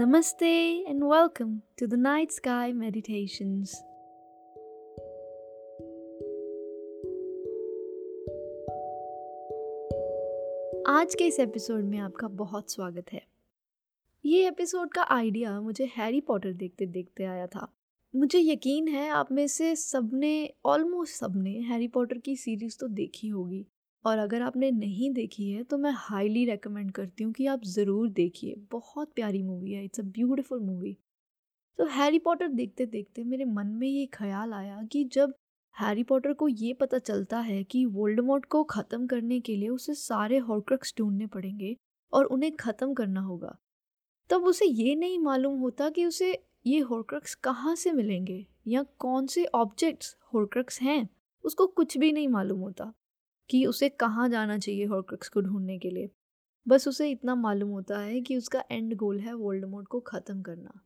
Namaste and welcome to the Night Sky Meditations. आज के इस एपिसोड में आपका बहुत स्वागत है। ये एपिसोड का आइडिया मुझे हैरी पॉटर देखते देखते आया था। मुझे यकीन है आप में से सबने ऑलमोस्ट सबने हैरी पॉटर की सीरीज़ तो देखी होगी। और अगर आपने नहीं देखी है तो मैं हाईली रेकमेंड करती हूँ कि आप ज़रूर देखिए। बहुत प्यारी मूवी है इट्स अ ब्यूटिफुल मूवी तो हैरी पॉटर देखते देखते मेरे मन में ये ख्याल आया कि जब हैरी पॉटर को ये पता चलता है कि वोल्डमोट को ख़त्म करने के लिए उसे सारे हॉर्क्रक्स ढूँढने पड़ेंगे और उन्हें ख़त्म करना होगा, तब उसे ये नहीं मालूम होता कि उसे ये हॉर्क्रक्स कहाँ से मिलेंगे या कौन से ऑब्जेक्ट्स हॉर्क्रक्स हैं, उसको कुछ भी नहीं मालूम होता। कि उसे कहाँ जाना चाहिए हॉर्क्रक्स को ढूँढने के लिए। बस उसे इतना मालूम होता है कि उसका एंड गोल है वोल्डमोट को ख़त्म करना।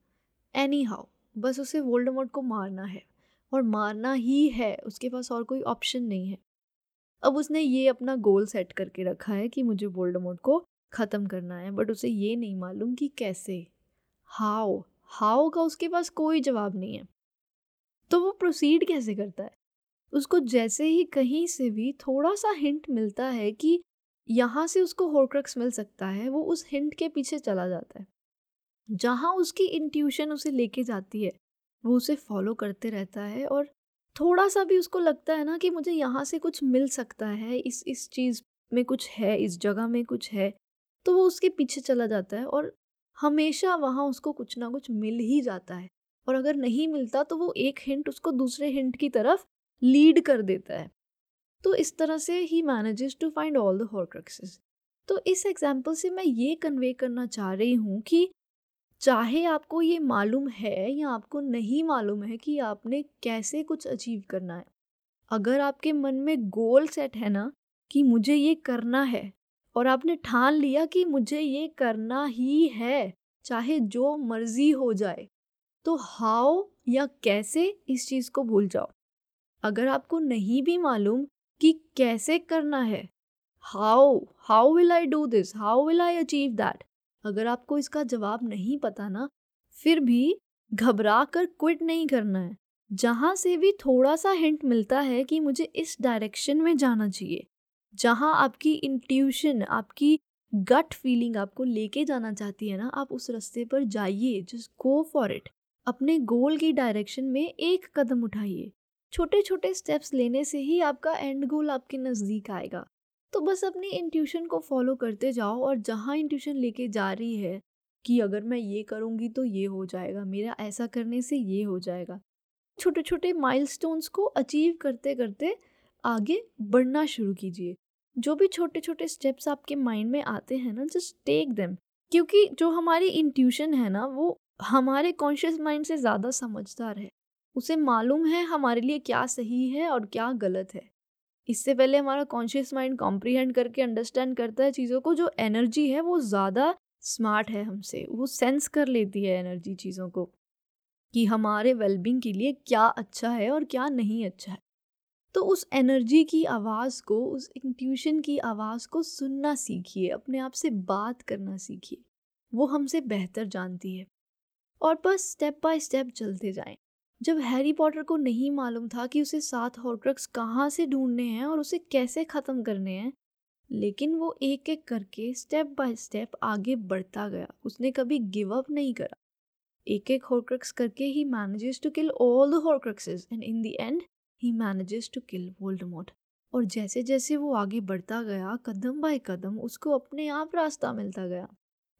एनी हाउ बस उसे वोल्डमोट को मारना है। और मारना ही है, उसके पास और कोई ऑप्शन नहीं है। अब उसने ये अपना गोल सेट करके रखा है कि मुझे वोल्डमोट को ख़त्म करना है बट उसे ये नहीं मालूम कि कैसे। हाउ हाउ का उसके पास कोई जवाब नहीं है। तो वो प्रोसीड कैसे करता है? उसको जैसे ही कहीं से भी थोड़ा सा हिंट मिलता है कि यहाँ से उसको होरक्रक्स मिल सकता है, वो उस हिंट के पीछे चला जाता है। जहाँ उसकी इंट्यूशन उसे लेके जाती है, वो उसे फॉलो करते रहता है और थोड़ा सा भी उसको लगता है ना कि मुझे यहाँ से कुछ मिल सकता है, इस इस चीज़ में कुछ है, इस जगह में कुछ है तो वो उसके पीछे चला जाता है और हमेशा वहाँ उसको कुछ ना कुछ मिल ही जाता है। और अगर नहीं मिलता तो वो एक हिंट उसको दूसरे हिंट की तरफ़ लीड कर देता है। तो इस तरह से ही manages to find all the horcruxes तो इस एग्ज़ाम्पल से मैं ये कन्वे करना चाह रही हूँ कि चाहे आपको ये मालूम है या आपको नहीं मालूम है कि आपने कैसे कुछ अचीव करना है, अगर आपके मन में गोल सेट है ना कि मुझे ये करना है और आपने ठान लिया कि मुझे ये करना ही है, चाहे जो मर्ज़ी हो जाए तो हाउ या कैसे इस चीज़ को भूल जाओ? अगर आपको नहीं भी मालूम कि कैसे करना है। How how will I do this how will I achieve that अगर आपको इसका जवाब नहीं पता ना, फिर भी घबरा कर क्विट नहीं करना है। जहाँ से भी थोड़ा सा हिंट मिलता है कि मुझे इस डायरेक्शन में जाना चाहिए, जहाँ आपकी इंट्यूशन आपकी गट फीलिंग आपको लेके जाना चाहती है ना, आप उस रास्ते पर जाइए जस्ट गो फॉर इट अपने गोल की डायरेक्शन में एक कदम उठाइए। छोटे छोटे स्टेप्स लेने से ही आपका एंड गोल आपके नज़दीक आएगा। तो बस अपनी इंट्यूशन को फॉलो करते जाओ और जहाँ इंट्यूशन लेके जा रही है कि अगर मैं ये करूँगी तो ये हो जाएगा, मेरा ऐसा करने से ये हो जाएगा। छोटे छोटे माइलस्टोन्स को अचीव करते करते आगे बढ़ना शुरू कीजिए। जो भी छोटे छोटे स्टेप्स आपके माइंड में आते हैं ना जस्ट टेक देम क्योंकि जो हमारी इंट्यूशन है ना, वो हमारे कॉन्शियस माइंड से ज़्यादा समझदार है। उसे मालूम है हमारे लिए क्या सही है और क्या गलत है। इससे पहले हमारा कॉन्शियस माइंड कॉम्प्रीहेंड करके अंडरस्टैंड करता है चीज़ों को, जो एनर्जी है वो ज़्यादा स्मार्ट है हमसे। वो सेंस कर लेती है एनर्जी चीज़ों को कि हमारे वेलबींग के लिए क्या अच्छा है और क्या नहीं अच्छा है। तो उस एनर्जी की आवाज़ को, उस इंट्यूशन की आवाज़ को सुनना सीखिए, अपने आप से बात करना सीखिए। वो हमसे बेहतर जानती है। और बस स्टेप बाय स्टेप चलते जाएँ। जब हैरी पॉटर को नहीं मालूम था कि उसे सात हॉर्क्रक्स कहाँ से ढूँढने हैं और उसे कैसे ख़त्म करने हैं, लेकिन वो एक एक करके स्टेप बाय स्टेप आगे बढ़ता गया। उसने कभी गिव अप नहीं करा। एक एक हॉर्क्रक्स करके ही manages to kill all the horcruxes and in the end he manages to kill Voldemort. और जैसे जैसे वो आगे बढ़ता गया, कदम बाय कदम उसको अपने आप रास्ता मिलता गया।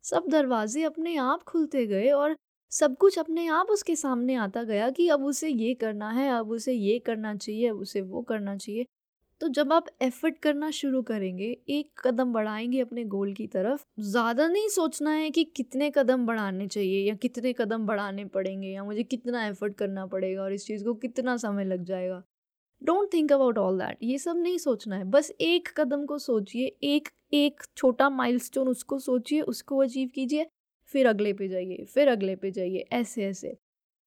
सब दरवाजे अपने आप खुलते गए और सब कुछ अपने आप उसके सामने आता गया कि अब उसे ये करना है, अब उसे ये करना चाहिए, अब उसे वो करना चाहिए। तो जब आप एफर्ट करना शुरू करेंगे, एक कदम बढ़ाएँगे अपने गोल की तरफ़, ज़्यादा नहीं सोचना है कि कितने कदम बढ़ाने चाहिए या कितने कदम बढ़ाने पड़ेंगे या मुझे कितना एफर्ट करना पड़ेगा और इस चीज़ को कितना समय लग जाएगा। Don't think about all that, ये सब नहीं सोचना है। बस एक कदम को सोचिए, एक एक छोटा माइलस्टोन उसको सोचिए, उसको अचीव कीजिए फिर अगले पे जाइए, फिर अगले पे जाइए, ऐसे ऐसे।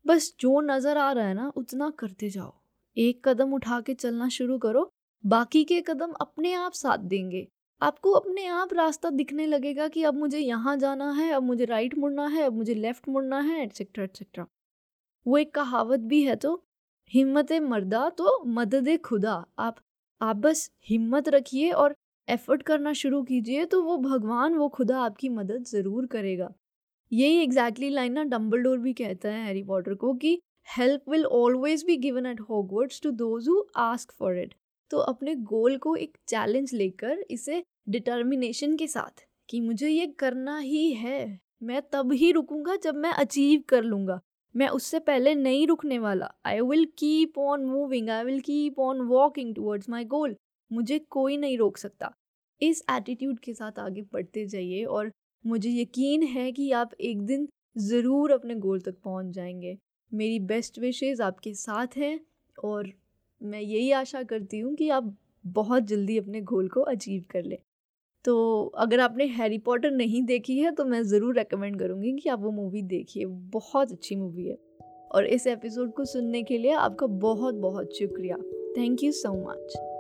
बस जो नज़र आ रहा है ना, उतना करते जाओ। एक कदम उठा के चलना शुरू करो, बाकी के कदम अपने आप साथ देंगे। आपको अपने आप रास्ता दिखने लगेगा कि अब मुझे यहाँ जाना है, अब मुझे राइट मुड़ना है, अब मुझे लेफ़्ट मुड़ना है एट्सेट्रा एट्सेट्रा वो एक कहावत भी है तो हिम्मत मर्दा तो मदद खुदा। आप आप बस हिम्मत रखिए और एफर्ट करना शुरू कीजिए तो वो भगवान, वो खुदा आपकी मदद ज़रूर करेगा। यही एग्जैक्टली लाइन ना डम्बल भी कहता है हैरी पॉटर को कि help will always be given at Hogwarts to those who ask for it तो अपने गोल को एक चैलेंज लेकर इसे डिटर्मिनेशन के साथ कि मुझे ये करना ही है। मैं तब ही रुकूँगा जब मैं अचीव कर लूँगा। मैं उससे पहले नहीं रुकने वाला। I will keep on moving I will keep on walking towards my goal मुझे कोई नहीं रोक सकता। इस एटीट्यूड के साथ आगे बढ़ते जाइए और मुझे यकीन है कि आप एक दिन ज़रूर अपने गोल तक पहुँच जाएँगे। मेरी बेस्ट विशेज़ आपके साथ हैं और मैं यही आशा करती हूँ कि आप बहुत जल्दी अपने गोल को अचीव कर लें। तो अगर आपने हैरी पॉटर नहीं देखी है तो मैं ज़रूर रेकमेंड करूँगी कि आप वो मूवी देखिए। बहुत अच्छी मूवी है और इस एपिसोड को सुनने के लिए आपका बहुत बहुत शुक्रिया। Thank you so much